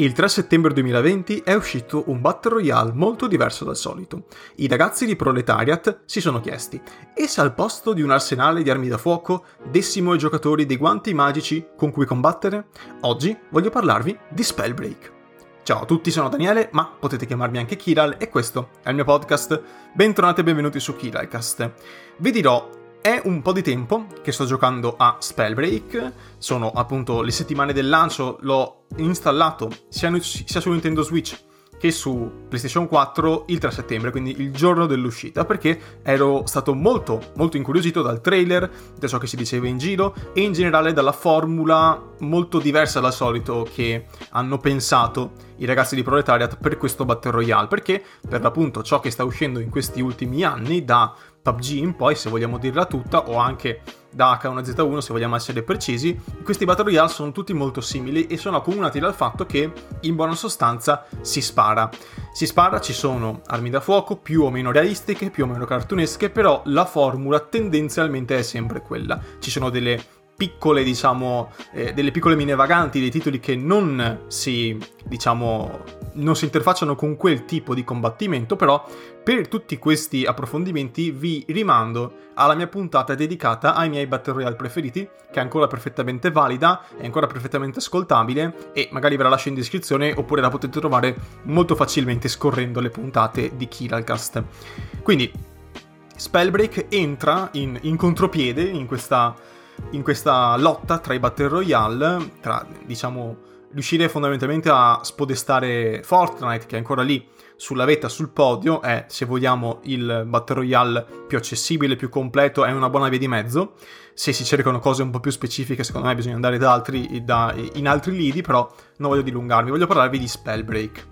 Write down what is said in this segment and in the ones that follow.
Il 3 settembre 2020 è uscito un Battle Royale molto diverso dal solito. I ragazzi di Proletariat si sono chiesti, e se al posto di un arsenale di armi da fuoco dessimo ai giocatori dei guanti magici con cui combattere? Oggi voglio parlarvi di Spellbreak. Ciao a tutti, sono Daniele, ma potete chiamarmi anche Kiral e questo è il mio podcast. Bentornati e benvenuti su Kiralcast. Vi dirò è un po' di tempo che sto giocando a Spellbreak, sono appunto le settimane del lancio, l'ho installato sia, sia su Nintendo Switch che su PlayStation 4 il 3 settembre, quindi il giorno dell'uscita, perché ero stato molto, molto incuriosito dal trailer, da ciò che si diceva in giro e in generale dalla formula molto diversa dal solito che hanno pensato i ragazzi di Proletariat per questo Battle Royale, perché per l'appunto ciò che sta uscendo in questi ultimi anni da PUBG in poi, se vogliamo dirla tutta, o anche da H1Z1 se vogliamo essere precisi, questi Battle Royale sono tutti molto simili e sono accomunati dal fatto che in buona sostanza si spara. Si spara, ci sono armi da fuoco più o meno realistiche, più o meno cartunesche, però la formula tendenzialmente è sempre quella. Ci sono delle piccole, diciamo, eh, delle piccole mine vaganti, dei titoli che non si, diciamo, non si interfacciano con quel tipo di combattimento, però per tutti questi approfondimenti vi rimando alla mia puntata dedicata ai miei Battle Royale preferiti, che è ancora perfettamente valida, è ancora perfettamente ascoltabile e magari ve la lascio in descrizione oppure la potete trovare molto facilmente scorrendo le puntate di Kiralcast. Quindi, Spellbreak entra in, in contropiede in questa in questa lotta tra i Battle Royale, tra diciamo riuscire fondamentalmente a spodestare Fortnite che è ancora lì sulla vetta, sul podio, è se vogliamo il Battle Royale più accessibile, più completo, è una buona via di mezzo. Se si cercano cose un po' più specifiche, secondo me bisogna andare da altri, da, in altri lidi, però non voglio dilungarmi, voglio parlarvi di Spellbreak.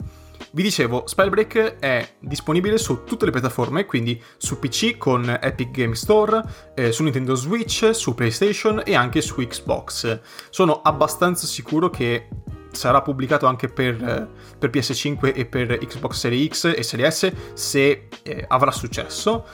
Vi dicevo, Spellbreak è disponibile su tutte le piattaforme, quindi su PC con Epic Game Store, eh, su Nintendo Switch, su PlayStation e anche su Xbox. Sono abbastanza sicuro che sarà pubblicato anche per, per PS5 e per Xbox Series X e Series S se eh, avrà successo.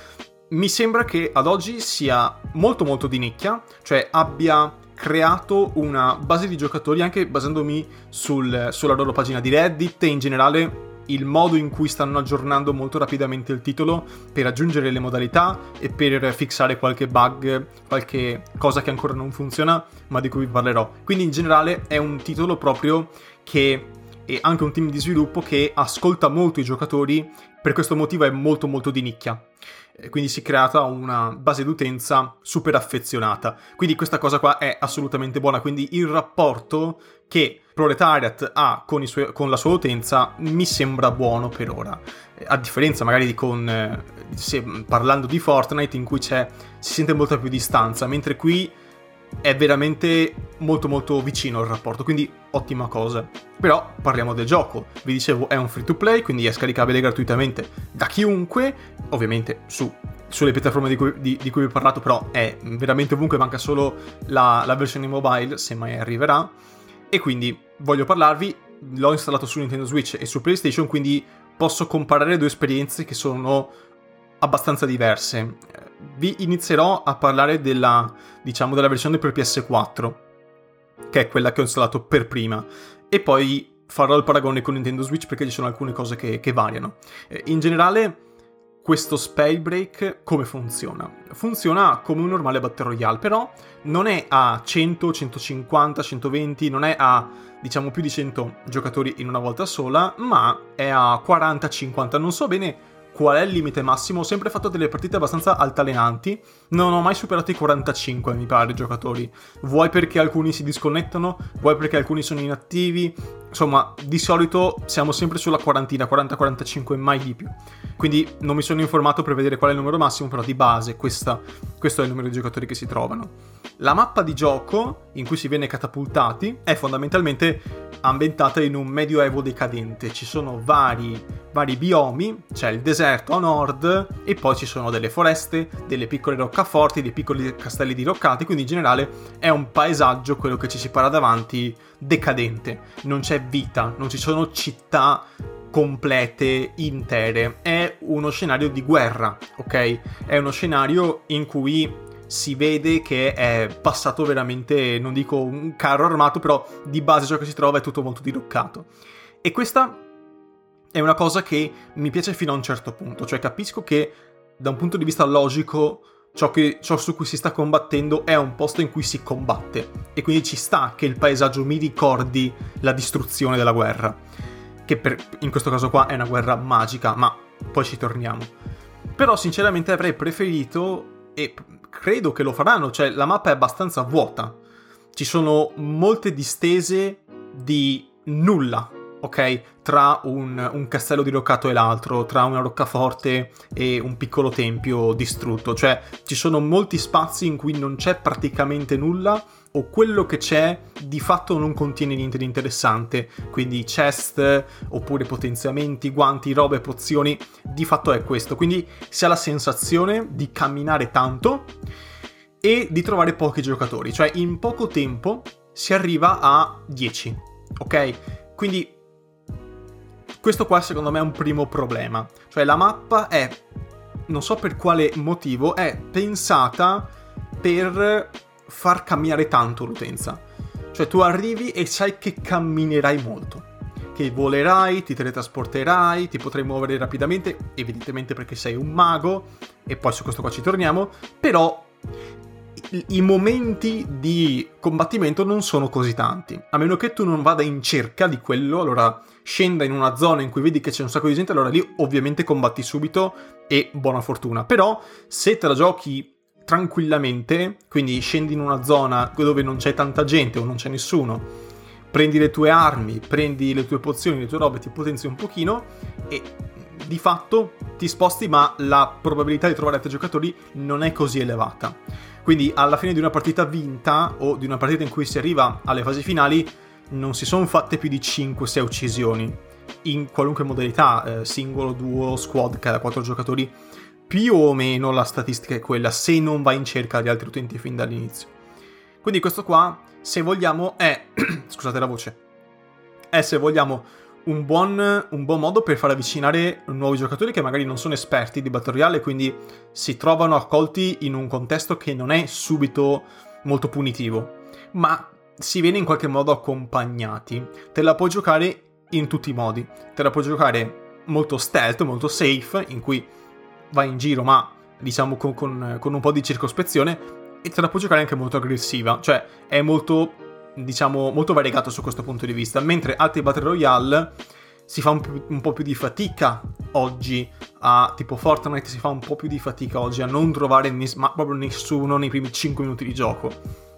Mi sembra che ad oggi sia molto molto di nicchia, cioè abbia creato una base di giocatori anche basandomi sul, sulla loro pagina di Reddit e in generale il modo in cui stanno aggiornando molto rapidamente il titolo per aggiungere le modalità e per fixare qualche bug, qualche cosa che ancora non funziona, ma di cui vi parlerò. Quindi in generale è un titolo proprio che è anche un team di sviluppo che ascolta molto i giocatori, per questo motivo è molto molto di nicchia quindi si è creata una base d'utenza super affezionata. Quindi questa cosa qua è assolutamente buona, quindi il rapporto che Proletariat ha con, suoi, con la sua utenza mi sembra buono per ora. A differenza magari di con, eh, se, parlando di Fortnite in cui c'è, si sente molta più distanza, mentre qui è veramente molto molto vicino il rapporto, quindi ottima cosa. Però parliamo del gioco, vi dicevo è un free to play, quindi è scaricabile gratuitamente da chiunque, ovviamente su, sulle piattaforme di cui, di, di cui, vi ho parlato, però è veramente ovunque, manca solo la, la versione mobile, se mai arriverà. E quindi voglio parlarvi, l'ho installato su Nintendo Switch e su PlayStation, quindi posso comparare due esperienze che sono abbastanza diverse. Vi inizierò a parlare della, diciamo, della versione per PS4, che è quella che ho installato per prima, e poi farò il paragone con Nintendo Switch perché ci sono alcune cose che, che variano. Eh, in generale, questo Spellbreak come funziona? Funziona come un normale Battle Royale, però non è a 100, 150, 120, non è a diciamo più di 100 giocatori in una volta sola, ma è a 40, 50, non so bene qual è il limite massimo. Ho sempre fatto delle partite abbastanza altalenanti. Non ho mai superato i 45, mi pare, giocatori. Vuoi perché alcuni si disconnettano, vuoi perché alcuni sono inattivi. Insomma, di solito siamo sempre sulla quarantina, 40-45, mai di più. Quindi non mi sono informato per vedere qual è il numero massimo, però di base questa, questo è il numero di giocatori che si trovano. La mappa di gioco in cui si viene catapultati è fondamentalmente ambientata in un medioevo decadente. Ci sono vari, vari biomi, c'è il deserto a nord e poi ci sono delle foreste, delle piccole roccaforti, dei piccoli castelli diroccati, quindi in generale è un paesaggio, quello che ci si para davanti, decadente. Non c'è vita, non ci sono città complete, intere. È uno scenario di guerra, ok? È uno scenario in cui si vede che è passato veramente, non dico un carro armato, però di base ciò che si trova è tutto molto diroccato. E questa è una cosa che mi piace fino a un certo punto, cioè capisco che da un punto di vista logico ciò, che, ciò su cui si sta combattendo è un posto in cui si combatte. E quindi ci sta che il paesaggio mi ricordi la distruzione della guerra, che per, in questo caso qua è una guerra magica, ma poi ci torniamo. Però sinceramente avrei preferito, e credo che lo faranno, cioè la mappa è abbastanza vuota, ci sono molte distese di nulla ok? Tra un, un, castello diroccato e l'altro, tra una roccaforte e un piccolo tempio distrutto. Cioè, ci sono molti spazi in cui non c'è praticamente nulla o quello che c'è di fatto non contiene niente di interessante. Quindi chest, oppure potenziamenti, guanti, robe, pozioni, di fatto è questo. Quindi si ha la sensazione di camminare tanto e di trovare pochi giocatori. Cioè, in poco tempo si arriva a 10, ok? Quindi questo qua secondo me è un primo problema. Cioè la mappa è, non so per quale motivo, è pensata per far camminare tanto l'utenza. Cioè tu arrivi e sai che camminerai molto. Che volerai, ti teletrasporterai, ti potrai muovere rapidamente, evidentemente perché sei un mago, e poi su questo qua ci torniamo, però i momenti di combattimento non sono così tanti. A meno che tu non vada in cerca di quello, allora scenda in una zona in cui vedi che c'è un sacco di gente, allora lì ovviamente combatti subito e buona fortuna. Però se te la giochi tranquillamente, quindi scendi in una zona dove non c'è tanta gente o non c'è nessuno, prendi le tue armi, prendi le tue pozioni, le tue robe, ti potenzi un pochino e di fatto ti sposti, ma la probabilità di trovare altri giocatori non è così elevata. Quindi alla fine di una partita vinta o di una partita in cui si arriva alle fasi finali, non si sono fatte più di 5-6 uccisioni in qualunque modalità, eh, singolo, duo, squad, ha 4 giocatori, più o meno la statistica è quella se non vai in cerca di altri utenti fin dall'inizio. Quindi questo qua, se vogliamo, è... scusate la voce. È, se vogliamo, un buon, un buon, modo per far avvicinare nuovi giocatori che magari non sono esperti di Battle Royale quindi si trovano accolti in un contesto che non è subito molto punitivo, ma si viene in qualche modo accompagnati. Te la puoi giocare in tutti i modi. Te la puoi giocare molto stealth, molto safe, in cui vai in giro ma diciamo con, con, con un po' di circospezione, e te la puoi giocare anche molto aggressiva, cioè è molto, diciamo, molto variegato su questo punto di vista, mentre altri Battle Royale si fa un, più, un, po' più di fatica oggi a tipo Fortnite si fa un po' più di fatica oggi a non trovare nis- proprio nessuno nei primi 5 minuti di gioco.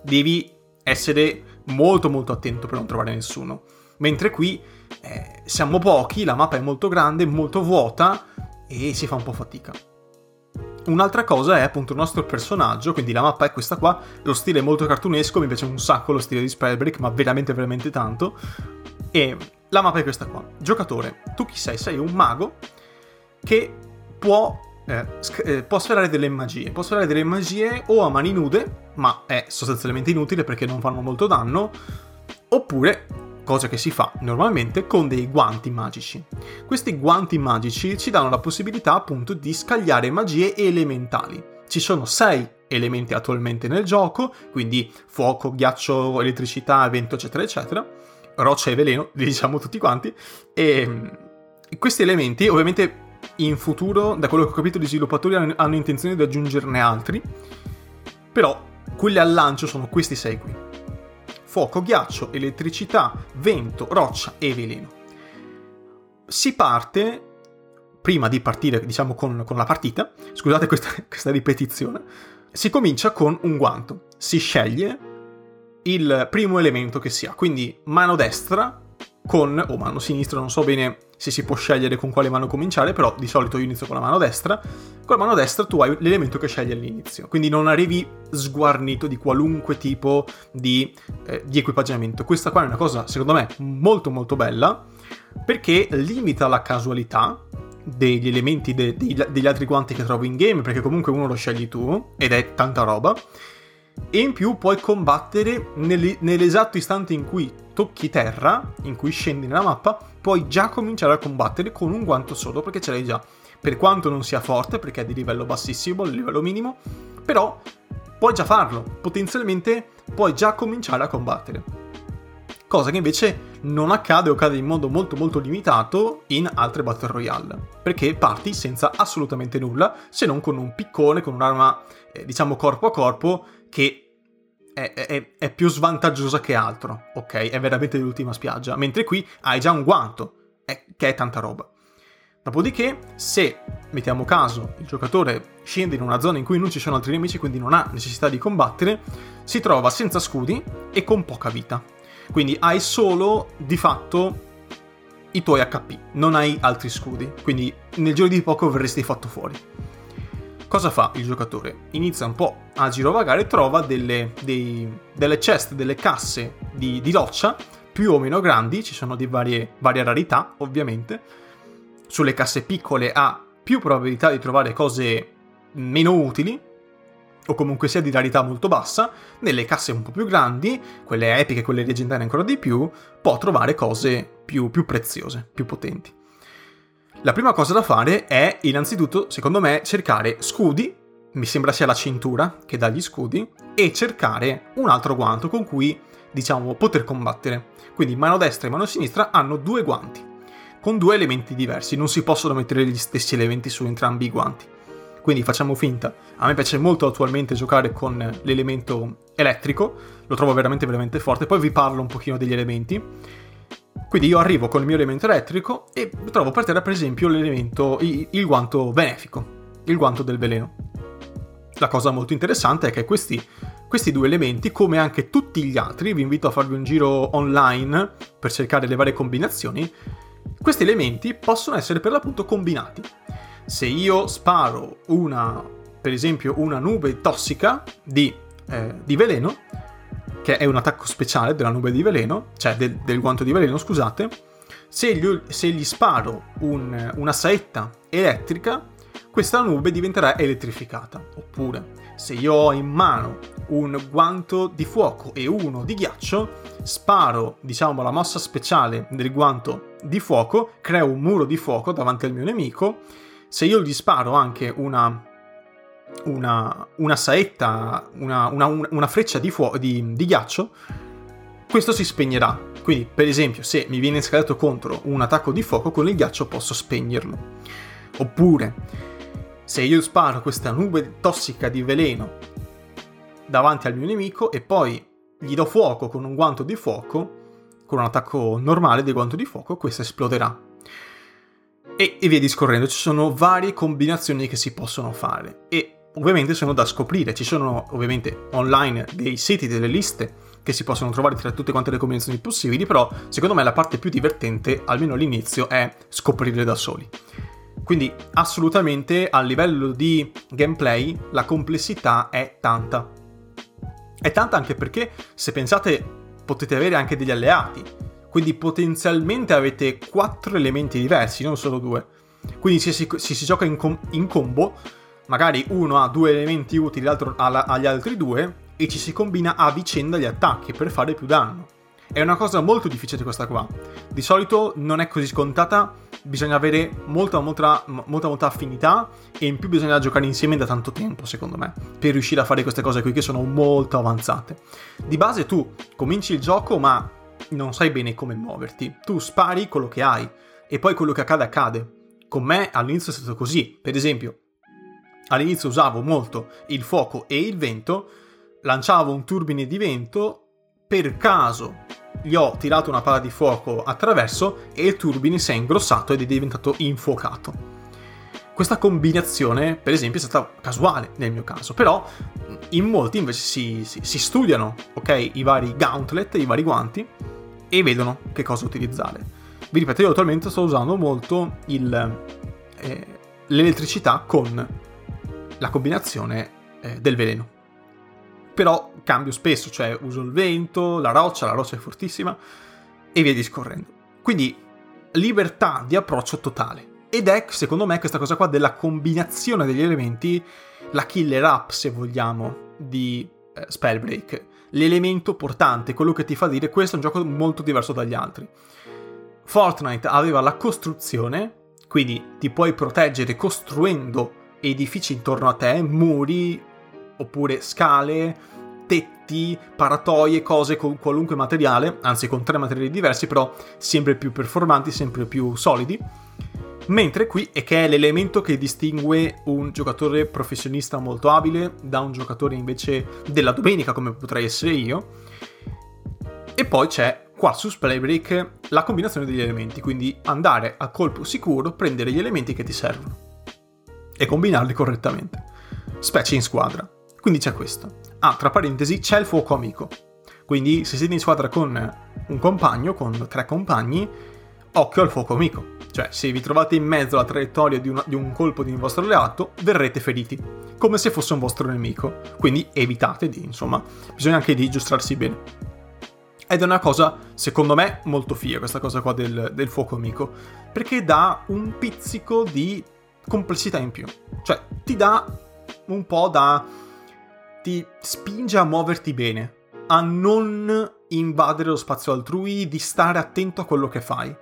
Devi essere molto molto attento per non trovare nessuno. Mentre qui eh, siamo pochi, la mappa è molto grande, molto vuota e si fa un po' fatica. Un'altra cosa è appunto il nostro personaggio, quindi la mappa è questa qua, lo stile è molto cartunesco, mi piace un sacco lo stile di Spellbreak, ma veramente veramente tanto. E la mappa è questa qua. Giocatore, tu chi sei? Sei un mago che può eh, eh, può sferrare delle magie. Può sferrare delle magie o a mani nude, ma è sostanzialmente inutile perché non fanno molto danno, oppure, cosa che si fa normalmente, con dei guanti magici. Questi guanti magici ci danno la possibilità appunto di scagliare magie elementali. Ci sono sei elementi attualmente nel gioco, quindi fuoco, ghiaccio, elettricità, vento, eccetera, eccetera. Roccia e veleno, li diciamo tutti quanti. E mm, questi elementi ovviamente in futuro, da quello che ho capito, gli sviluppatori hanno intenzione di aggiungerne altri. Però quelli al lancio sono questi sei qui. Fuoco, ghiaccio, elettricità, vento, roccia e veleno. Si parte, prima di partire diciamo con, con la partita, scusate questa, questa ripetizione, si comincia con un guanto. Si sceglie il primo elemento che si ha, quindi mano destra con, o mano sinistra, non so bene se si può scegliere con quale mano cominciare, però di solito io inizio con la mano destra. Con la mano destra tu hai l'elemento che scegli all'inizio, quindi non arrivi sguarnito di qualunque tipo di, eh, di equipaggiamento. Questa qua è una cosa, secondo me, molto molto bella, perché limita la casualità degli elementi de- de- degli altri guanti che trovi in game, perché comunque uno lo scegli tu, ed è tanta roba. E in più puoi combattere nell'esatto istante in cui tocchi terra, in cui scendi nella mappa, puoi già cominciare a combattere con un guanto solo perché ce l'hai già. Per quanto non sia forte, perché è di livello bassissimo, livello minimo, però puoi già farlo. Potenzialmente puoi già cominciare a combattere. cosa che invece non accade o accade in modo molto molto limitato in altre Battle Royale, perché parti senza assolutamente nulla, se non con un piccone, con un'arma, eh, diciamo, corpo a corpo, che è, è, è, più svantaggiosa che altro, ok? È veramente l'ultima spiaggia, mentre qui hai già un guanto, è, che è tanta roba. Dopodiché, se, mettiamo caso, il giocatore scende in una zona in cui non ci sono altri nemici, quindi non ha necessità di combattere, si trova senza scudi e con poca vita. Quindi hai solo, di fatto, i tuoi HP, non hai altri scudi, quindi nel giro di poco verresti fatto fuori. Cosa fa il giocatore? Inizia un po' a girovagare e trova delle, dei, delle chest, delle casse di, di, roccia più o meno grandi, ci sono di varie, varie rarità ovviamente, sulle casse piccole ha più probabilità di trovare cose meno utili, o comunque sia di rarità molto bassa, nelle casse un po' più grandi, quelle epiche, quelle leggendarie ancora di più, può trovare cose più, più preziose, più potenti. La prima cosa da fare è innanzitutto, secondo me, cercare scudi, mi sembra sia la cintura che dà gli scudi, e cercare un altro guanto con cui, diciamo, poter combattere. Quindi mano destra e mano sinistra hanno due guanti con due elementi diversi, non si possono mettere gli stessi elementi su entrambi i guanti. Quindi facciamo finta. A me piace molto attualmente giocare con l'elemento elettrico, lo trovo veramente veramente forte, poi vi parlo un pochino degli elementi. Quindi io arrivo con il mio elemento elettrico e trovo per terra per esempio l'elemento, il, il guanto benefico, il guanto del veleno. La cosa molto interessante è che questi, questi due elementi, come anche tutti gli altri, vi invito a farvi un giro online per cercare le varie combinazioni, questi elementi possono essere per l'appunto combinati. Se io sparo una, per esempio, una nube tossica di, eh, di veleno, che è un attacco speciale della nube di veleno, cioè del, del guanto di veleno, scusate, se gli, se gli sparo un, una saetta elettrica, questa nube diventerà elettrificata. Oppure, se io ho in mano un guanto di fuoco e uno di ghiaccio, sparo, diciamo, la mossa speciale del guanto di fuoco, creo un muro di fuoco davanti al mio nemico. Se io gli sparo anche una, una, una saetta, una, una, una freccia di, fuo- di, di ghiaccio, questo si spegnerà. Quindi, per esempio, se mi viene scalato contro un attacco di fuoco, con il ghiaccio posso spegnerlo. Oppure, se io sparo questa nube tossica di veleno davanti al mio nemico e poi gli do fuoco con un guanto di fuoco, con un attacco normale del guanto di fuoco, questa esploderà. E, e via discorrendo, ci sono varie combinazioni che si possono fare e ovviamente sono da scoprire, ci sono ovviamente online dei siti, delle liste che si possono trovare tra tutte quante le combinazioni possibili, però secondo me la parte più divertente, almeno all'inizio, è scoprirle da soli. Quindi assolutamente a livello di gameplay la complessità è tanta. È tanta anche perché se pensate potete avere anche degli alleati. Quindi potenzialmente avete quattro elementi diversi, non solo due. Quindi se si, se si gioca in, com- in, combo, magari uno ha due elementi utili, l'altro ha la- agli altri due, e ci si combina a vicenda gli attacchi per fare più danno. È una cosa molto difficile questa qua. Di solito non è così scontata, bisogna avere molta, molta, molta, molta affinità e in più bisogna giocare insieme da tanto tempo, secondo me, per riuscire a fare queste cose qui che sono molto avanzate. Di base tu cominci il gioco ma non sai bene come muoverti. Tu spari quello che hai e poi quello che accade accade. Con me all'inizio è stato così. Per esempio, all'inizio usavo molto il fuoco e il vento, lanciavo un turbine di vento per caso gli ho tirato una palla di fuoco attraverso e il turbine si è ingrossato ed è diventato infuocato. Questa combinazione, per esempio, è stata casuale nel mio caso, però in molti invece si, si, si studiano, ok, i vari gauntlet, i vari guanti e vedono che cosa utilizzare. Vi ripeto, io attualmente sto usando molto il, eh, l'elettricità con la combinazione eh, del veleno però cambio spesso, cioè uso il vento, la roccia, la roccia è fortissima e via discorrendo. Quindi libertà di approccio totale. Ed è, secondo me, questa cosa qua della combinazione degli elementi, la killer app, se vogliamo, di eh, Spellbreak. L'elemento portante, quello che ti fa dire questo è un gioco molto diverso dagli altri. Fortnite aveva la costruzione, quindi ti puoi proteggere costruendo edifici intorno a te, muri, oppure scale, tetti paratoie, cose con qualunque materiale, anzi con tre materiali diversi, però sempre più performanti, sempre più solidi. Mentre qui è che è l'elemento che distingue un giocatore professionista molto abile da un giocatore invece della domenica, come potrei essere io. E poi c'è qua su Playbreak la combinazione degli elementi, quindi andare a colpo sicuro, prendere gli elementi che ti servono e combinarli correttamente, specie in squadra. Quindi c'è questo. Ah, tra parentesi, c'è il fuoco amico. Quindi se siete in squadra con un compagno, con tre compagni, occhio al fuoco amico. Cioè, se vi trovate in mezzo alla traiettoria di, una, di un colpo di un vostro alleato, verrete feriti, come se fosse un vostro nemico. Quindi evitate di, insomma, bisogna anche di giostrarsi bene. Ed è una cosa, secondo me, molto figa questa cosa qua del, del fuoco amico, perché dà un pizzico di complessità in più. Cioè, ti dà un po' da... ti spinge a muoverti bene, a non invadere lo spazio altrui, di stare attento a quello che fai.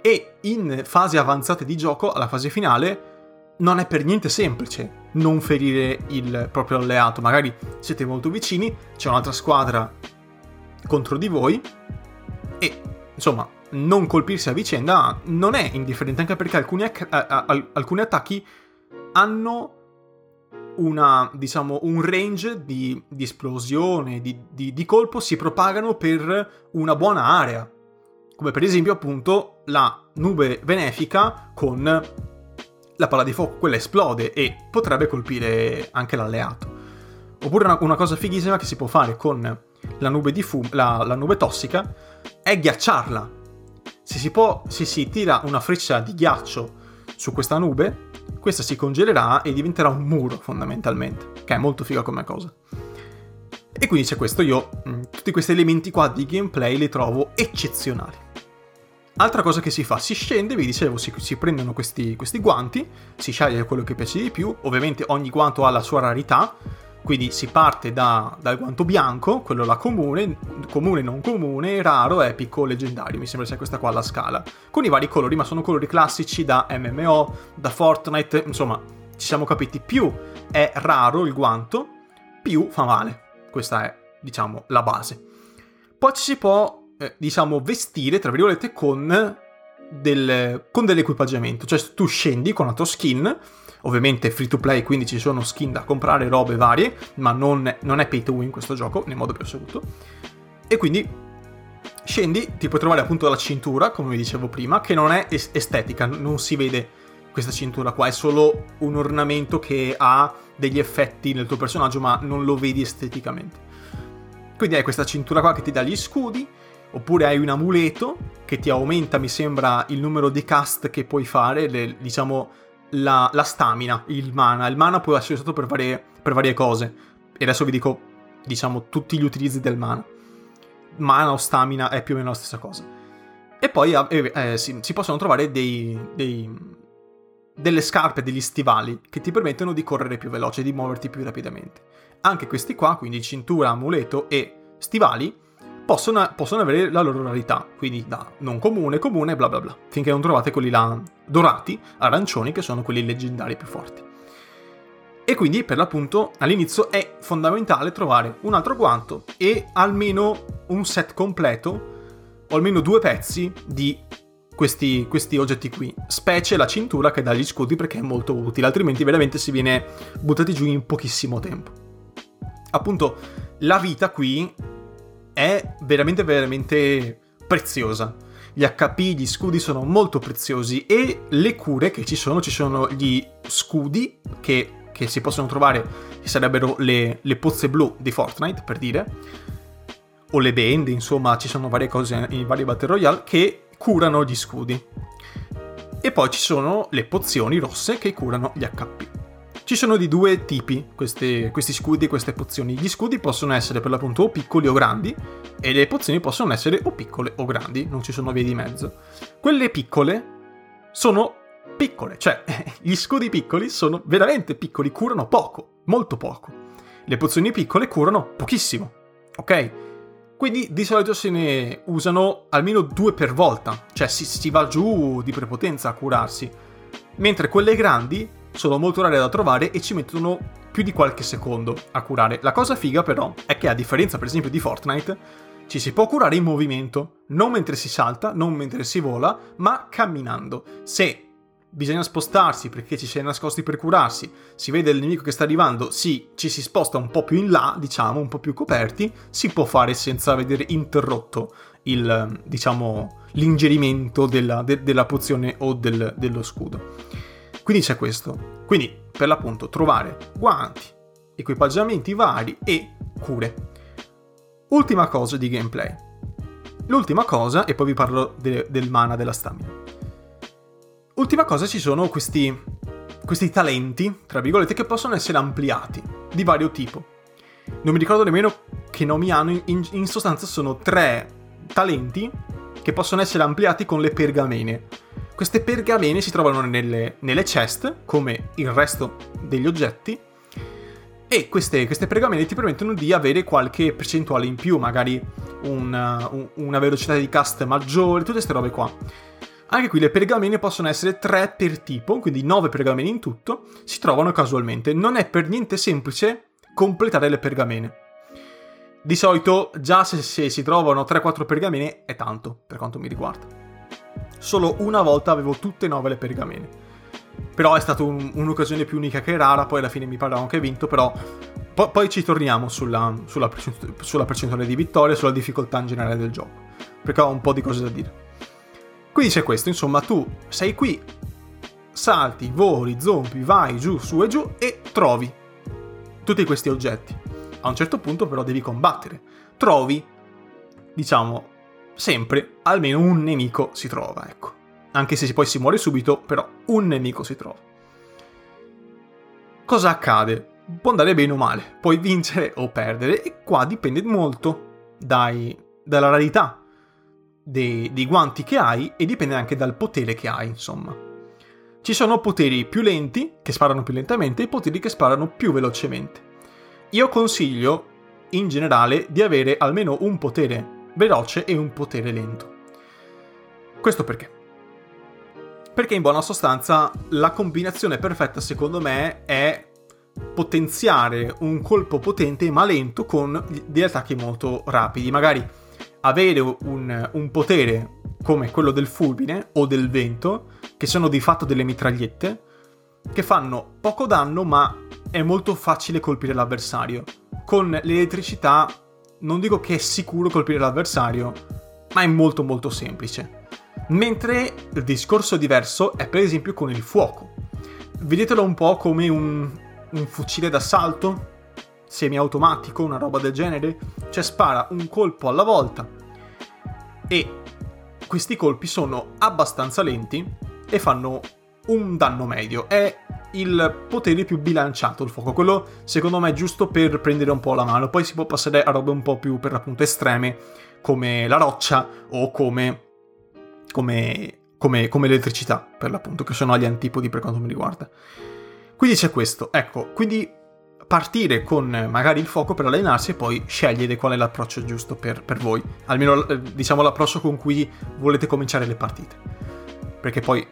E in fasi avanzate di gioco, alla fase finale, non è per niente semplice non ferire il proprio alleato. Magari siete molto vicini, c'è un'altra squadra contro di voi e insomma non colpirsi a vicenda non è indifferente anche perché alcuni, alcuni attacchi hanno una, diciamo, un range di, di esplosione, di, di, di, colpo, si propagano per una buona area. Come per esempio, appunto, la nube benefica con la palla di fuoco, quella esplode e potrebbe colpire anche l'alleato. Oppure una, una cosa fighissima che si può fare con la nube, di fum- la, la nube tossica è ghiacciarla. Se si, può, se si tira una freccia di ghiaccio su questa nube, questa si congelerà e diventerà un muro fondamentalmente, che è molto figa come cosa. E quindi c'è questo, io mm, tutti questi elementi qua di gameplay li trovo eccezionali. Altra cosa che si fa, si scende, vi dicevo, si, si prendono questi, questi guanti, si sceglie quello che piace di più, ovviamente ogni guanto ha la sua rarità, quindi si parte da, dal guanto bianco, quello là comune, comune, non comune, raro, epico, leggendario. Mi sembra sia questa qua la scala. Con i vari colori, ma sono colori classici da MMO, da Fortnite, insomma, ci siamo capiti. Più è raro il guanto, più fa male. Questa è, diciamo, la base. Poi ci si può, eh, diciamo, vestire, tra virgolette, con, del, con dell'equipaggiamento. Cioè tu scendi con la tua skin ovviamente free to play, quindi ci sono skin da comprare, robe varie, ma non, non è pay to win questo gioco, nel modo più assoluto. E quindi scendi, ti puoi trovare appunto la cintura, come vi dicevo prima, che non è es- estetica, non si vede questa cintura qua, è solo un ornamento che ha degli effetti nel tuo personaggio, ma non lo vedi esteticamente. Quindi hai questa cintura qua che ti dà gli scudi, oppure hai un amuleto che ti aumenta, mi sembra, il numero di cast che puoi fare, le, diciamo la, la, stamina, il mana. Il mana può essere usato per varie, per varie cose. E adesso vi dico, diciamo, tutti gli utilizzi del mana. Mana o stamina è più o meno la stessa cosa. E poi eh, eh, si, si, possono trovare dei, dei, delle scarpe, degli stivali, che ti permettono di correre più veloce, di muoverti più rapidamente. Anche questi qua, quindi cintura, amuleto e stivali, possono, possono, avere la loro rarità, quindi da non comune, comune, bla bla bla, finché non trovate quelli là dorati, arancioni, che sono quelli leggendari più forti. E quindi per l'appunto all'inizio è fondamentale trovare un altro guanto e almeno un set completo, o almeno due pezzi di questi, questi, oggetti qui, specie la cintura che dà gli scudi perché è molto utile, altrimenti veramente si viene buttati giù in pochissimo tempo. Appunto, la vita qui è veramente veramente preziosa. Gli HP, gli scudi sono molto preziosi e le cure che ci sono, ci sono gli scudi che, che si possono trovare, che sarebbero le, le pozze blu di Fortnite per dire, o le bende, insomma ci sono varie cose in vari Battle Royale che curano gli scudi. E poi ci sono le pozioni rosse che curano gli HP. Ci sono di due tipi queste, questi scudi e queste pozioni. Gli scudi possono essere per l'appunto o piccoli o grandi e le pozioni possono essere o piccole o grandi, non ci sono vie di mezzo. Quelle piccole sono piccole, cioè gli scudi piccoli sono veramente piccoli, curano poco, molto poco. Le pozioni piccole curano pochissimo, ok? Quindi di solito se ne usano almeno due per volta, cioè si, si va giù di prepotenza a curarsi. Mentre quelle grandi sono molto rare da trovare e ci mettono più di qualche secondo a curare. La cosa figa però è che a differenza per esempio di Fortnite, ci si può curare in movimento, non mentre si salta, non mentre si vola, ma camminando. Se bisogna spostarsi perché ci si è nascosti per curarsi, si vede il nemico che sta arrivando, sì, ci si sposta un po' più in là, diciamo, un po' più coperti, si può fare senza vedere interrotto il, diciamo, l'ingerimento della, de, della pozione o del, dello scudo. Quindi c'è questo. Quindi, per l'appunto, trovare guanti, equipaggiamenti vari e cure. Ultima cosa di gameplay. L'ultima cosa, e poi vi parlo de, del mana della stamina. Ultima cosa, ci sono questi, questi talenti, tra virgolette, che possono essere ampliati, di vario tipo. Non mi ricordo nemmeno che nomi hanno, in, in sostanza sono tre talenti che possono essere ampliati con le pergamene. Queste pergamene si trovano nelle, nelle chest, come il resto degli oggetti, e queste, queste, pergamene ti permettono di avere qualche percentuale in più, magari una, una velocità di cast maggiore, tutte queste robe qua. Anche qui le pergamene possono essere 3 per tipo, quindi 9 pergamene in tutto, si trovano casualmente. Non è per niente semplice completare le pergamene. Di solito, già se, se si trovano 3-4 pergamene, è tanto, per quanto mi riguarda. Solo una volta avevo tutte e 9 le pergamene. Però è stata un, un'occasione più unica che rara, poi alla fine mi pare anche vinto, però po- poi ci torniamo sulla, sulla, sulla percentuale di vittoria, sulla difficoltà in generale del gioco, perché ho un po' di cose da dire. Quindi c'è questo, insomma, tu sei qui, salti, voli, zompi, vai giù, su e giù e trovi tutti questi oggetti. A un certo punto però devi combattere. Trovi, diciamo, sempre almeno un nemico si trova, ecco. Anche se poi si muore subito, però un nemico si trova. Cosa accade? Può andare bene o male, puoi vincere o perdere e qua dipende molto dai, dalla rarità dei, dei guanti che hai e dipende anche dal potere che hai, insomma. Ci sono poteri più lenti, che sparano più lentamente, e poteri che sparano più velocemente. Io consiglio, in generale, di avere almeno un potere veloce e un potere lento. Questo perché? Perché in buona sostanza la combinazione perfetta, secondo me, è potenziare un colpo potente ma lento con degli attacchi molto rapidi. Magari avere un, un potere come quello del fulmine o del vento, che sono di fatto delle mitragliette, che fanno poco danno ma è molto facile colpire l'avversario. Con l'elettricità non dico che è sicuro colpire l'avversario, ma è molto molto semplice. Mentre il discorso diverso è per esempio con il fuoco. Vedetelo un po' come un, un fucile d'assalto semiautomatico, una roba del genere, cioè spara un colpo alla volta e questi colpi sono abbastanza lenti e fanno un danno medio. È il potere più bilanciato il fuoco, quello secondo me è giusto per prendere un po' la mano, poi si può passare a robe un po' più per l'appunto estreme come la roccia o come, come, come, come l'elettricità per l'appunto, che sono agli antipodi per quanto mi riguarda. Quindi c'è questo, ecco, quindi partire con magari il fuoco per allenarsi e poi scegliere qual è l'approccio giusto per, per voi, almeno eh, diciamo l'approccio con cui volete cominciare le partite. Perché poi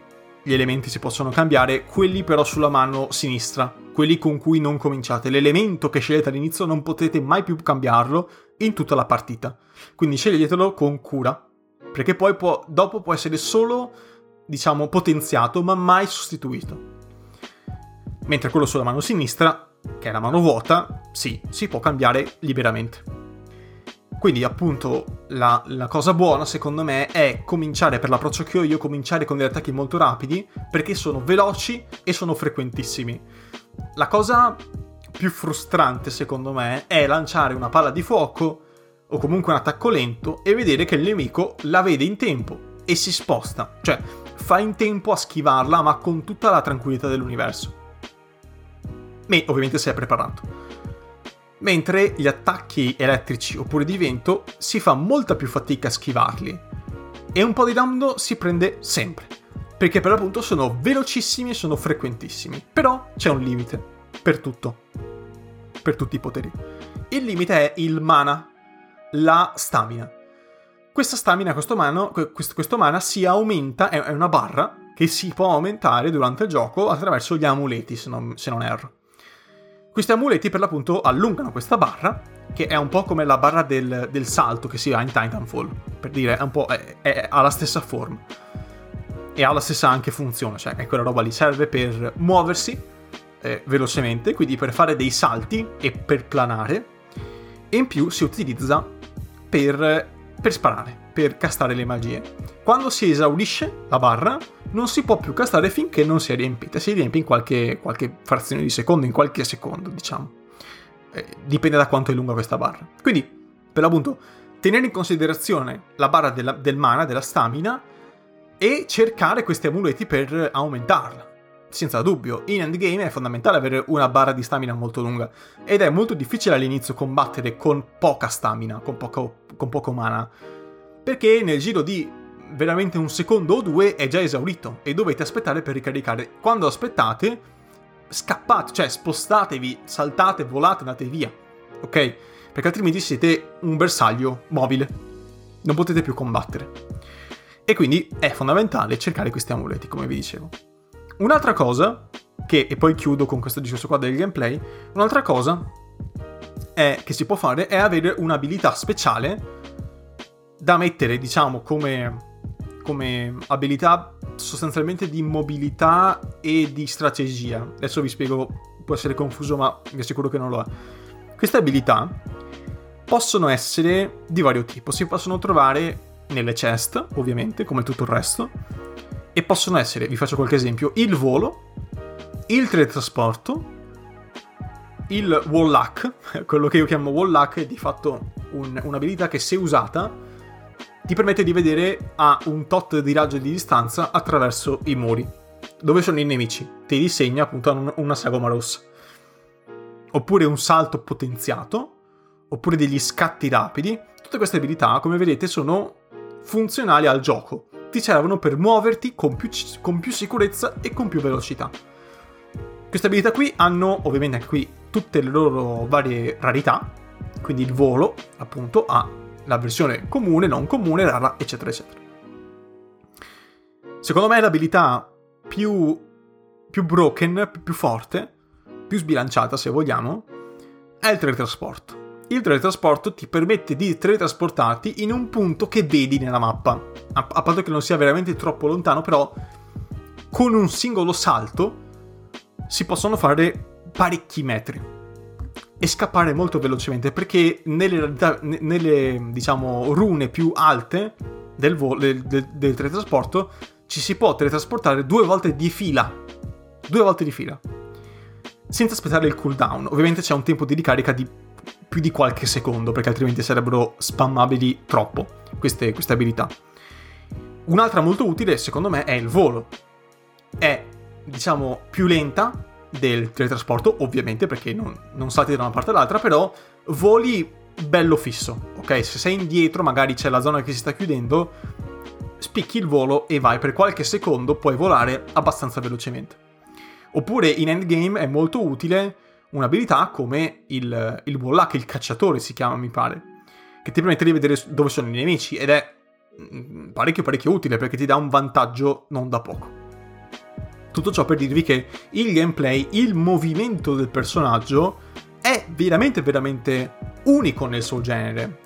gli elementi si possono cambiare, quelli però sulla mano sinistra, quelli con cui non cominciate. L'elemento che scegliete all'inizio non potete mai più cambiarlo in tutta la partita. Quindi sceglietelo con cura, perché poi può, dopo può essere solo, diciamo, potenziato, ma mai sostituito. Mentre quello sulla mano sinistra che è la mano vuota, sì, si può cambiare liberamente. Quindi appunto la, la, cosa buona secondo me è cominciare per l'approccio che ho io, cominciare con degli attacchi molto rapidi perché sono veloci e sono frequentissimi. La cosa più frustrante secondo me è lanciare una palla di fuoco o comunque un attacco lento e vedere che il nemico la vede in tempo e si sposta, cioè fa in tempo a schivarla ma con tutta la tranquillità dell'universo. Ma ovviamente si è preparato. Mentre gli attacchi elettrici oppure di vento si fa molta più fatica a schivarli. E un po' di danno si prende sempre. Perché per l'appunto sono velocissimi e sono frequentissimi. Però c'è un limite. Per tutto. Per tutti i poteri. Il limite è il mana. La stamina. Questa stamina, questo mana, questo mana si aumenta, è una barra che si può aumentare durante il gioco attraverso gli amuleti, se non, se non erro. Questi amuleti per l'appunto allungano questa barra, che è un po' come la barra del, del salto che si ha in Titanfall, per dire, è un è, ha la stessa forma. E ha la stessa anche funzione, cioè è quella roba lì, serve per muoversi eh, velocemente, quindi per fare dei salti e per planare, e in più si utilizza per, per sparare, per castare le magie. Quando si esaurisce la barra, non si può più castare finché non si è riempita. Si riempie in qualche, qualche frazione di secondo, in qualche secondo, diciamo. Eh, dipende da quanto è lunga questa barra. Quindi, per l'appunto, tenere in considerazione la barra della, del mana, della stamina, e cercare questi amuleti per aumentarla. Senza dubbio, in endgame è fondamentale avere una barra di stamina molto lunga ed è molto difficile all'inizio combattere con poca stamina, con poco, con poco mana, perché nel giro di veramente un secondo o due è già esaurito e dovete aspettare per ricaricare. Quando aspettate, scappate, cioè spostatevi, saltate, volate, andate via, ok? Perché altrimenti siete un bersaglio mobile, non potete più combattere. E quindi è fondamentale cercare questi amuleti, come vi dicevo. Un'altra cosa, che, e poi chiudo con questo discorso qua del gameplay, un'altra cosa è, che si può fare è avere un'abilità speciale da mettere, diciamo, come come abilità sostanzialmente di mobilità e di strategia. Adesso vi spiego, può essere confuso, ma vi assicuro che non lo è. Queste abilità possono essere di vario tipo, si possono trovare nelle chest, ovviamente, come tutto il resto, e possono essere, vi faccio qualche esempio, il volo, il teletrasporto, il wall luck, quello che io chiamo wall luck è di fatto un, un'abilità che se usata ti permette di vedere a un tot di raggio di distanza attraverso i muri. Dove sono i nemici? Ti disegna appunto una sagoma rossa. Oppure un salto potenziato, oppure degli scatti rapidi. Tutte queste abilità, come vedete, sono funzionali al gioco. Ti servono per muoverti con più, con più sicurezza e con più velocità. Queste abilità qui hanno, ovviamente qui, tutte le loro varie rarità. Quindi il volo, appunto, ha la versione comune, non comune, rara, eccetera, eccetera. Secondo me l'abilità più, più broken, più forte, più sbilanciata se vogliamo, è il teletrasporto. Il teletrasporto ti permette di teletrasportarti in un punto che vedi nella mappa. A, a patto che non sia veramente troppo lontano, però con un singolo salto si possono fare parecchi metri e scappare molto velocemente perché nelle, nelle diciamo, rune più alte del, vo- del, del, del teletrasporto ci si può teletrasportare due volte di fila. Due volte di fila. Senza aspettare il cooldown. Ovviamente c'è un tempo di ricarica di più di qualche secondo, perché altrimenti sarebbero spammabili troppo queste, queste abilità. Un'altra molto utile, secondo me, è il volo. È, diciamo, più lenta, del teletrasporto, ovviamente, perché non, non salti da una parte all'altra, però voli bello fisso, ok? Se sei indietro, magari c'è la zona che si sta chiudendo, spicchi il volo e vai per qualche secondo, puoi volare abbastanza velocemente. Oppure in endgame è molto utile un'abilità come il, il Wallach, il cacciatore si chiama, mi pare, che ti permette di vedere dove sono i nemici ed è mm, parecchio parecchio utile perché ti dà un vantaggio non da poco. Tutto ciò per dirvi che il gameplay, il movimento del personaggio è veramente veramente unico nel suo genere.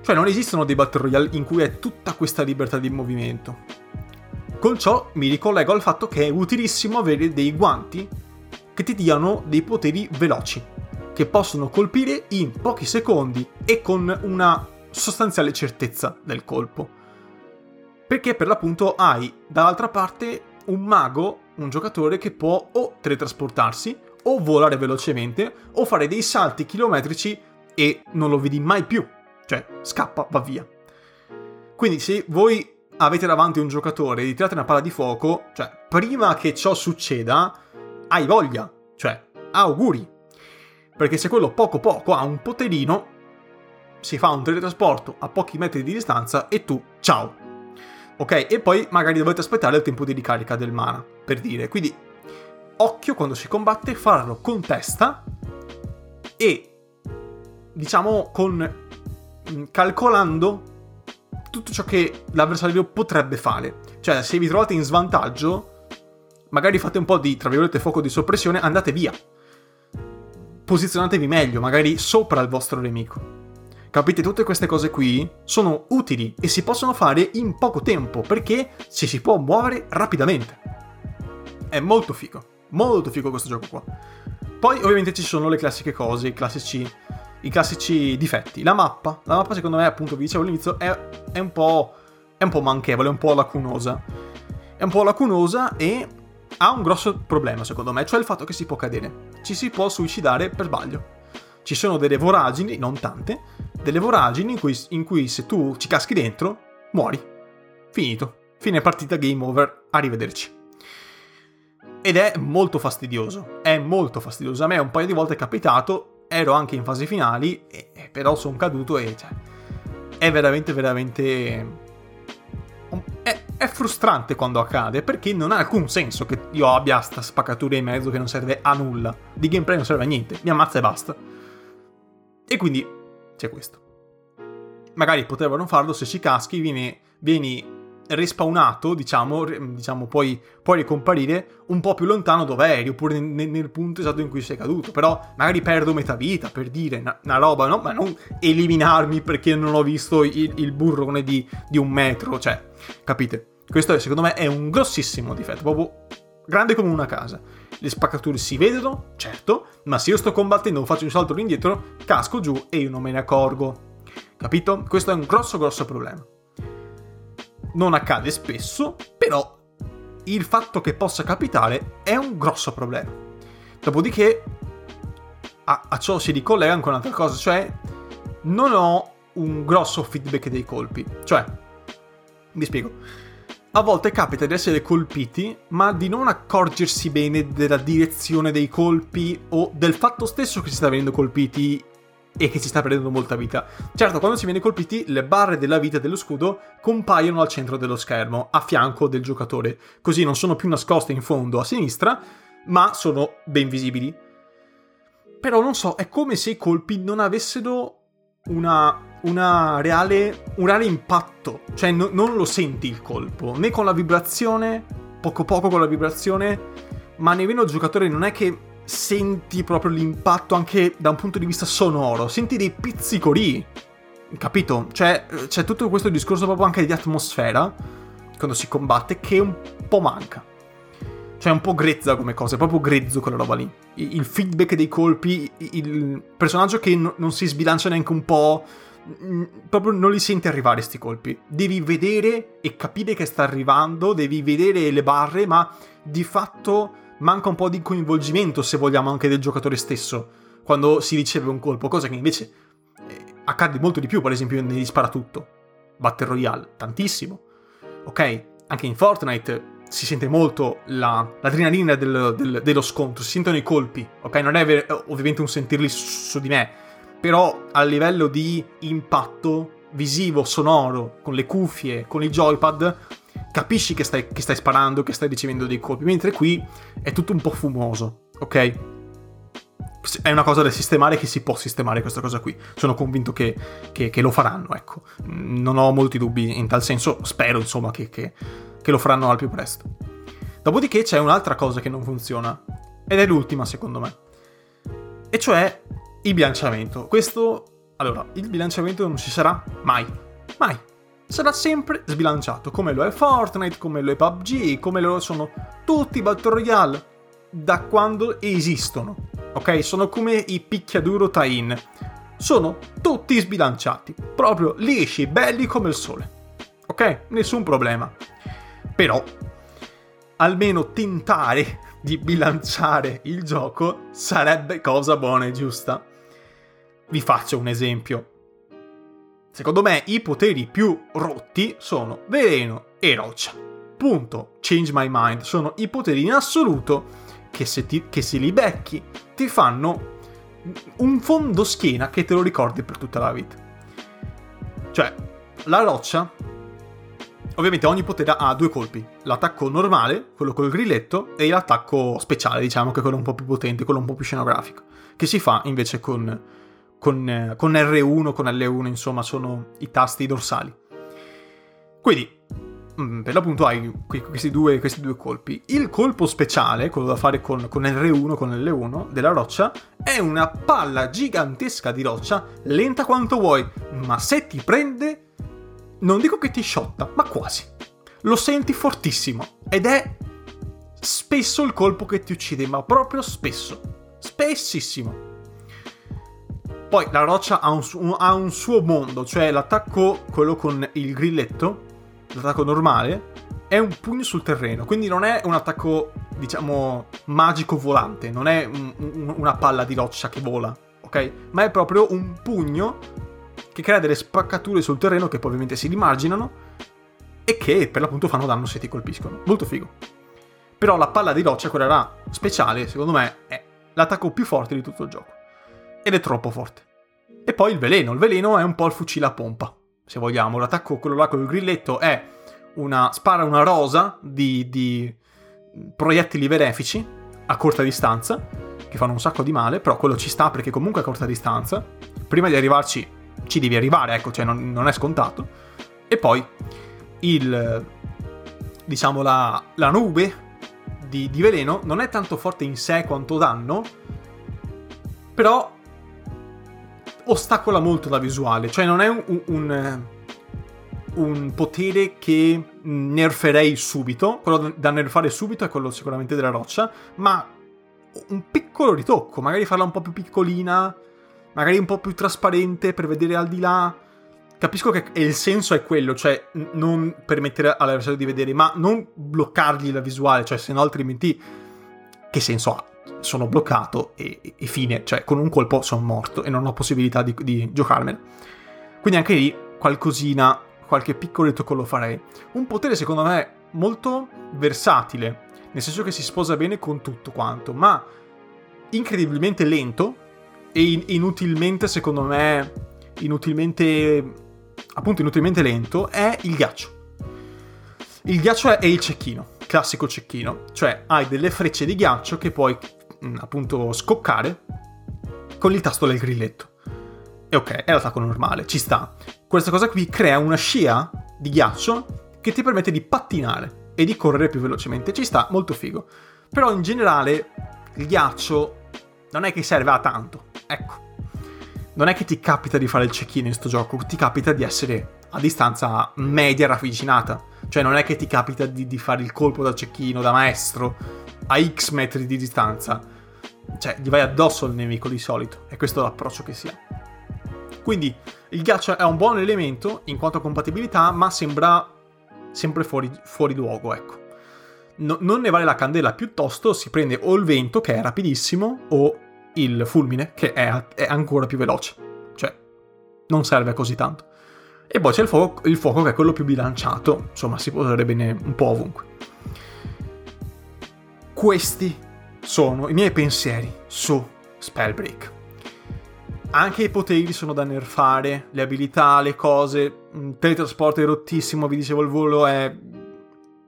Cioè non esistono dei Battle Royale in cui è tutta questa libertà di movimento. Con ciò mi ricollego al fatto che è utilissimo avere dei guanti che ti diano dei poteri veloci, che possono colpire in pochi secondi e con una sostanziale certezza del colpo. Perché per l'appunto hai dall'altra parte un mago, un giocatore che può o teletrasportarsi, o volare velocemente, o fare dei salti chilometrici e non lo vedi mai più. Cioè, scappa, va via. Quindi se voi avete davanti un giocatore e gli tirate una palla di fuoco, cioè, prima che ciò succeda, hai voglia. Cioè, auguri. Perché se quello poco poco ha un poterino, si fa un teletrasporto a pochi metri di distanza e tu, ciao, ok? E poi magari dovete aspettare il tempo di ricarica del mana, per dire. Quindi, occhio quando si combatte, farlo con testa e, diciamo, con... Mm, calcolando tutto ciò che l'avversario potrebbe fare. Cioè, se vi trovate in svantaggio, magari fate un po' di, tra virgolette, fuoco di soppressione, andate via. posizionatevi meglio, magari sopra il vostro nemico. Capite, tutte queste cose qui sono utili e si possono fare in poco tempo perché ci si può muovere rapidamente. È molto figo, molto figo questo gioco qua. Poi ovviamente ci sono le classiche cose, i classici, i classici difetti. La mappa, la mappa secondo me appunto vi dicevo all'inizio è, è, un po', è un po' manchevole, è un po' lacunosa. È un po' lacunosa e ha un grosso problema secondo me, cioè il fatto che si può cadere. Ci si può suicidare per sbaglio. Ci sono delle voragini, non tante, delle voragini in cui, in cui se tu ci caschi dentro, muori. Finito. Fine partita, game over, arrivederci. Ed è molto fastidioso, è molto fastidioso. A me un paio di volte è capitato, ero anche in fasi finali, e, però sono caduto e cioè, è veramente, veramente... È, è, frustrante quando accade perché non ha alcun senso che io abbia sta spaccatura in mezzo che non serve a nulla. Di gameplay non serve a niente, mi ammazza e basta. E quindi c'è questo. Magari potrebbero farlo se ci caschi, vieni, vieni respawnato, diciamo, diciamo poi, puoi ricomparire un po' più lontano dove eri, oppure nel, nel, punto esatto in cui sei caduto. Però magari perdo metà vita, per dire, una, una roba, no? Ma non eliminarmi perché non ho visto il, il burrone di, di un metro, cioè, capite? Questo secondo me è un grossissimo difetto, proprio grande come una casa. Le spaccature si vedono, certo, ma se io sto combattendo, faccio un salto indietro, casco giù e io non me ne accorgo. Capito? Questo è un grosso grosso problema. Non accade spesso, però il fatto che possa capitare è un grosso problema. Dopodiché a, a ciò si ricollega anche un'altra cosa, cioè non ho un grosso feedback dei colpi. Cioè, vi spiego a volte capita di essere colpiti, ma di non accorgersi bene della direzione dei colpi o del fatto stesso che si sta venendo colpiti e che si sta perdendo molta vita. Certo, quando si viene colpiti, le barre della vita dello scudo compaiono al centro dello schermo, a fianco del giocatore, così non sono più nascoste in fondo a sinistra, ma sono ben visibili. Però non so, è come se i colpi non avessero una, una reale, un reale impatto, cioè no, non lo senti il colpo, né con la vibrazione, poco poco con la vibrazione, ma nemmeno il giocatore non è che senti proprio l'impatto anche da un punto di vista sonoro, senti dei pizzicori, capito? Cioè c'è tutto questo discorso proprio anche di atmosfera, quando si combatte, che un po' manca. Cioè un po' grezza come cosa, è proprio grezzo quella roba lì. Il feedback dei colpi, il personaggio che non si sbilancia neanche un po', mm, proprio non li senti arrivare sti colpi. Devi vedere e capire che sta arrivando, devi vedere le barre, ma di fatto manca un po' di coinvolgimento, se vogliamo, anche del giocatore stesso, quando si riceve un colpo, cosa che invece eh, accade molto di più, per esempio negli sparatutto. Battle Royale, tantissimo. Ok, anche in Fortnite si sente molto la, l'adrenalina del, del, dello scontro, si sentono i colpi, ok? Non è ver- ovviamente un sentirli su, su di me, però a livello di impatto visivo, sonoro, con le cuffie, con il joypad, capisci che stai, che stai sparando, che stai ricevendo dei colpi, mentre qui è tutto un po' fumoso, ok? È una cosa da sistemare che si può sistemare questa cosa qui. Sono convinto che, che, che lo faranno, ecco. Non ho molti dubbi in tal senso, spero insomma che, che che lo faranno al più presto. Dopodiché c'è un'altra cosa che non funziona, ed è l'ultima secondo me, e cioè il bilanciamento. Questo, allora, il bilanciamento non ci sarà mai, mai. Sarà sempre sbilanciato, come lo è Fortnite, come lo è PUBG, come lo sono tutti i Battle Royale, da quando esistono. Ok? Sono come i picchiaduro tie-in. Sono tutti sbilanciati, proprio lisci, belli come il sole. Ok? Nessun problema. Però, almeno tentare di bilanciare il gioco sarebbe cosa buona e giusta. Vi faccio un esempio. Secondo me i poteri più rotti sono veleno e roccia. Punto. Change my mind. Sono i poteri in assoluto che se, ti, che se li becchi ti fanno un fondo schiena che te lo ricordi per tutta la vita. Cioè, la roccia Ovviamente ogni potere ha due colpi, l'attacco normale, quello col grilletto, e l'attacco speciale, diciamo, che è quello un po' più potente, quello un po' più scenografico, che si fa invece con, con, con R1, con L1, insomma, sono i tasti dorsali. Quindi, mm, per l'appunto hai questi due, questi due, colpi. Il colpo speciale, quello da fare con, con R1, con L1 della roccia, è una palla gigantesca di roccia, lenta quanto vuoi, ma se ti prende, non dico che ti sciotta, ma quasi. Lo senti fortissimo ed è spesso il colpo che ti uccide, ma proprio spesso. Spessissimo. Poi la roccia ha un, ha un, suo mondo, cioè l'attacco, quello con il grilletto, l'attacco normale, è un pugno sul terreno, quindi non è un attacco, diciamo, magico volante, non è un, un, una palla di roccia che vola, ok? Ma è proprio un pugno che crea delle spaccature sul terreno che poi ovviamente si rimarginano e che per l'appunto fanno danno se ti colpiscono. Molto figo. Però la palla di roccia, quella là speciale, secondo me, è l'attacco più forte di tutto il gioco ed è troppo forte. E poi il veleno, il veleno è un po' il fucile a pompa, se vogliamo. L'attacco, quello là con il grilletto, è una, spara una rosa di, di proiettili benefici a corta distanza, che fanno un sacco di male, però quello ci sta perché comunque a corta distanza. Prima di arrivarci ci devi arrivare, ecco, cioè non, non è scontato. E poi il, diciamo, la, la nube di, di veleno non è tanto forte in sé quanto danno, però ostacola molto la visuale, cioè non è un, un, un, potere che nerferei subito, quello da nerfare subito è quello sicuramente della roccia, ma un piccolo ritocco, magari farla un po' più piccolina, magari un po' più trasparente per vedere al di là. Capisco che il senso è quello, cioè non permettere all'avversario di vedere, ma non bloccargli la visuale, cioè se no altrimenti che senso ha? sono bloccato e, e, fine, cioè con un colpo sono morto e non ho possibilità di, di giocarmene. Quindi anche lì qualcosina, qualche piccolo ritocco lo farei. Un potere secondo me molto versatile, nel senso che si sposa bene con tutto quanto, ma incredibilmente lento e in, inutilmente secondo me, inutilmente, appunto inutilmente lento, è il ghiaccio. Il ghiaccio è, il cecchino classico cecchino, cioè hai delle frecce di ghiaccio che puoi mh, appunto scoccare con il tasto del grilletto. E ok, è l'attacco normale, ci sta. Questa cosa qui crea una scia di ghiaccio che ti permette di pattinare e di correre più velocemente. Ci sta, molto figo. Però in generale il ghiaccio non è che serve a tanto. Ecco. Non è che ti capita di fare il check-in in questo gioco, ti capita di essere a distanza media ravvicinata cioè non è che ti capita di, di fare il colpo da cecchino, da maestro, a X metri di distanza. Cioè, gli vai addosso al nemico di solito. E questo è l'approccio che si ha. Quindi il ghiaccio è un buon elemento in quanto a compatibilità, ma sembra sempre fuori, fuori luogo, ecco. No, non ne vale la candela, piuttosto si prende o il vento, che è rapidissimo, o il fulmine, che è, è ancora più veloce. Cioè, non serve così tanto. E poi c'è il fuoco, il fuoco che è quello più bilanciato, insomma si può usare bene un po' ovunque. Questi sono i miei pensieri su Spellbreak. Anche i poteri sono da nerfare, le abilità, le cose, il teletrasporto è rottissimo, vi dicevo il volo è,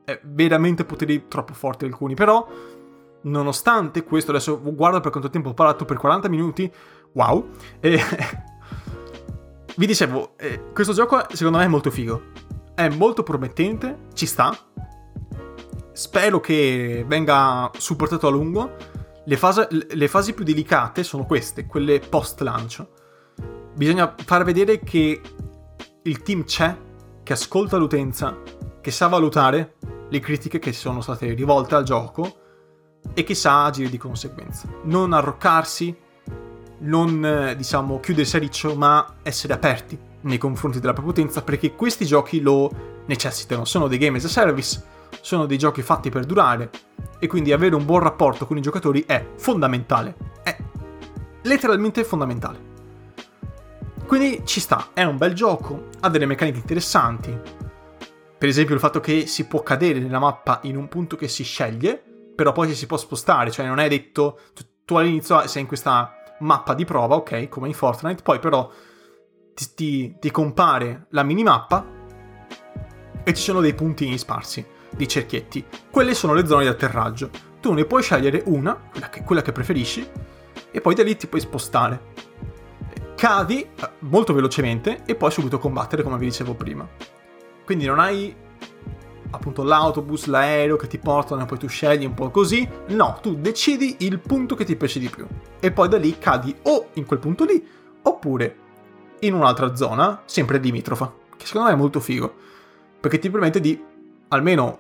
è veramente poteri troppo forti alcuni, però nonostante questo, adesso guardo per quanto tempo ho parlato, per 40 minuti, wow, e vi dicevo, eh, questo gioco secondo me è molto figo. È molto promettente, ci sta. Spero che venga supportato a lungo. Le, fase, le fasi più delicate sono queste, quelle post lancio. Bisogna far vedere che il team c'è, che ascolta l'utenza, che sa valutare le critiche che sono state rivolte al gioco e che sa agire di conseguenza. Non arroccarsi, non eh, diciamo chiudersi a riccio, ma essere aperti nei confronti della propria utenza perché questi giochi lo necessitano. Sono dei game as a service, sono dei giochi fatti per durare e quindi avere un buon rapporto con i giocatori è fondamentale. È letteralmente fondamentale. Quindi ci sta, è un bel gioco, ha delle meccaniche interessanti. Per esempio il fatto che si può cadere nella mappa in un punto che si sceglie, però poi si può spostare, cioè non è detto tu all'inizio sei in questa mappa di prova, ok, come in Fortnite, poi però ti, ti, ti compare la minimappa e ci sono dei puntini sparsi, dei cerchietti. Quelle sono le zone di atterraggio. Tu ne puoi scegliere una, quella che, quella che preferisci, e poi da lì ti puoi spostare. Cadi eh, molto velocemente e poi subito combattere, come vi dicevo prima. Quindi non hai appunto l'autobus, l'aereo che ti portano e poi tu scegli un po' così. No, tu decidi il punto che ti piace di più. E poi da lì cadi o in quel punto lì, oppure in un'altra zona, sempre limitrofa, che secondo me è molto figo, perché ti permette di, almeno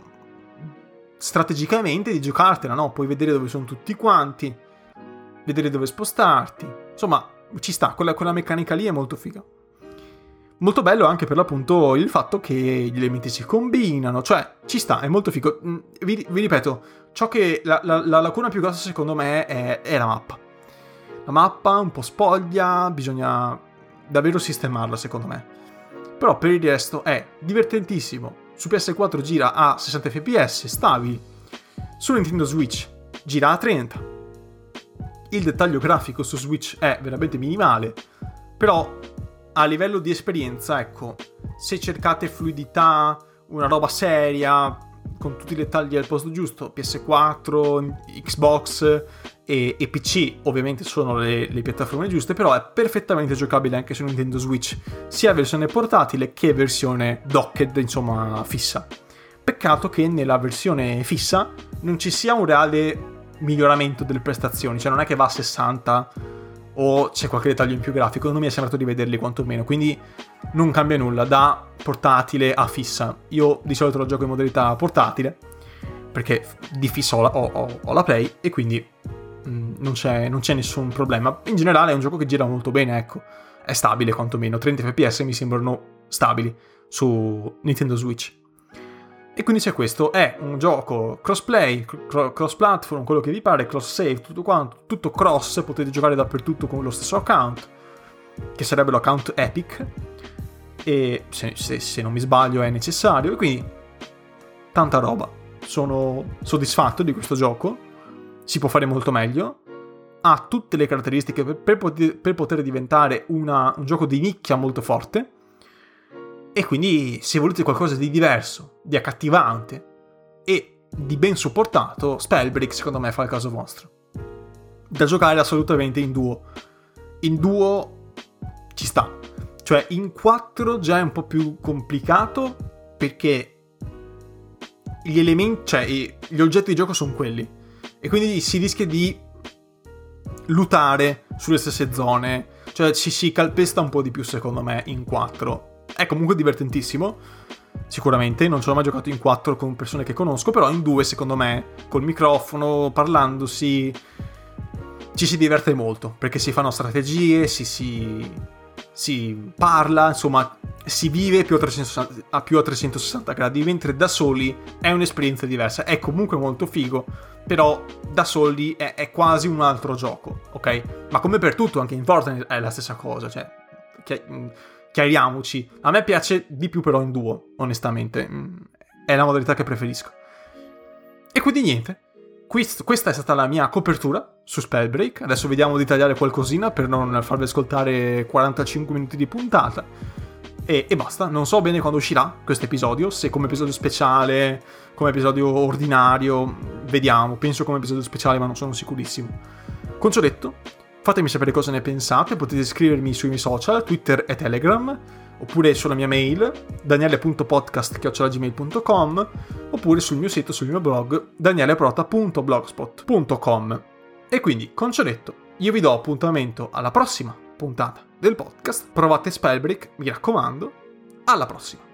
strategicamente, di giocartela, no? Puoi vedere dove sono tutti quanti, vedere dove spostarti, insomma, ci sta, quella, quella meccanica lì è molto figa. Molto bello anche per l'appunto il fatto che gli elementi si combinano, cioè ci sta, è molto figo. Mm, vi, vi ripeto, ciò che la, la, la, lacuna più grossa secondo me è, è la mappa. La mappa un po' spoglia, bisogna davvero sistemarla secondo me. Però per il resto è divertentissimo. Su PS4 gira a 60 fps stabili. Su Nintendo Switch gira a 30. Il dettaglio grafico su Switch è veramente minimale. Però a livello di esperienza, ecco, se cercate fluidità, una roba seria, con tutti i dettagli al posto giusto, PS4, Xbox e, e PC ovviamente sono le, le, piattaforme giuste, però è perfettamente giocabile anche su Nintendo Switch, sia versione portatile che versione docked, insomma, fissa. Peccato che nella versione fissa non ci sia un reale miglioramento delle prestazioni, cioè non è che va a 60 o c'è qualche dettaglio in più grafico, non mi è sembrato di vederli quantomeno, quindi non cambia nulla da portatile a fissa. Io di solito lo gioco in modalità portatile, perché di fissa ho la, ho, ho, ho la Play e quindi mh, mm, non, c'è, non, c'è, nessun problema. In generale è un gioco che gira molto bene, ecco, è stabile quantomeno, 30 fps mi sembrano stabili su Nintendo Switch. E quindi c'è questo, è un gioco crossplay, cr- cross platform, quello che vi pare, cross save, tutto quanto, tutto cross, potete giocare dappertutto con lo stesso account, che sarebbe l'account Epic, e se, se, se non mi sbaglio è necessario, e quindi tanta roba. Sono soddisfatto di questo gioco, si può fare molto meglio, ha tutte le caratteristiche per, per, poter, per poter, diventare una, un gioco di nicchia molto forte, e quindi se volete qualcosa di diverso, di accattivante e di ben supportato, Spellbreak secondo me fa il caso vostro. Da giocare assolutamente in duo. In duo ci sta. Cioè in 4 già è un po' più complicato perché gli elementi, cioè gli oggetti di gioco sono quelli. E quindi si rischia di lutare sulle stesse zone. Cioè ci si calpesta un po' di più secondo me in 4 è comunque divertentissimo. Sicuramente, non ci ho mai giocato in 4 con persone che conosco, però in 2 secondo me, col microfono, parlandosi, ci si diverte molto, perché si fanno strategie, si, si, si parla, insomma, si vive più a, 360, a più a 360 gradi, mentre da soli è un'esperienza diversa. È comunque molto figo, però da soli è, è quasi un altro gioco, ok? Ma come per tutto, anche in Fortnite è la stessa cosa, cioè... Che, chiariamoci. A me piace di più però in duo, onestamente. Mm, è la modalità che preferisco. E quindi niente. questa è stata la mia copertura su Spellbreak. Adesso vediamo di tagliare qualcosina per non farvi ascoltare 45 minuti di puntata. E, e basta. Non so bene quando uscirà questo episodio. Se come episodio speciale, come episodio ordinario. Vediamo. Penso come episodio speciale, ma non sono sicurissimo. Con ciò detto, Fatemi sapere cosa ne pensate, potete scrivermi sui miei social, Twitter e Telegram, oppure sulla mia mail daniele.podcast.gmail.com oppure sul mio sito, sul mio blog danieleprota.blogspot.com E quindi, con ciò detto, io vi do appuntamento alla prossima puntata del podcast. Provate Spellbreak, mi raccomando. Alla prossima!